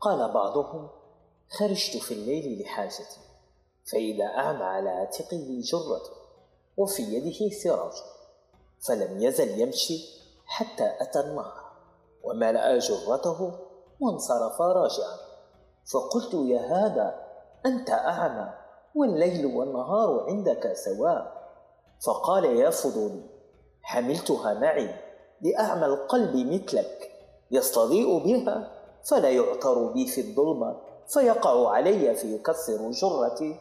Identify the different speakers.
Speaker 1: قال بعضهم خرجت في الليل لحاجتي فإذا أعمى على عاتقه جرة وفي يده سراج فلم يزل يمشي حتى أتى النهر وملأ جرته وانصرف راجعا. فقلت يا هذا أنت أعمى والليل والنهار عندك سواء؟ فقال يا فضولي حملتها معي لأعمى القلب مثلك يستضيء بها فلا يعثر بي في الظلمة فيقع علي فيكسر جرتي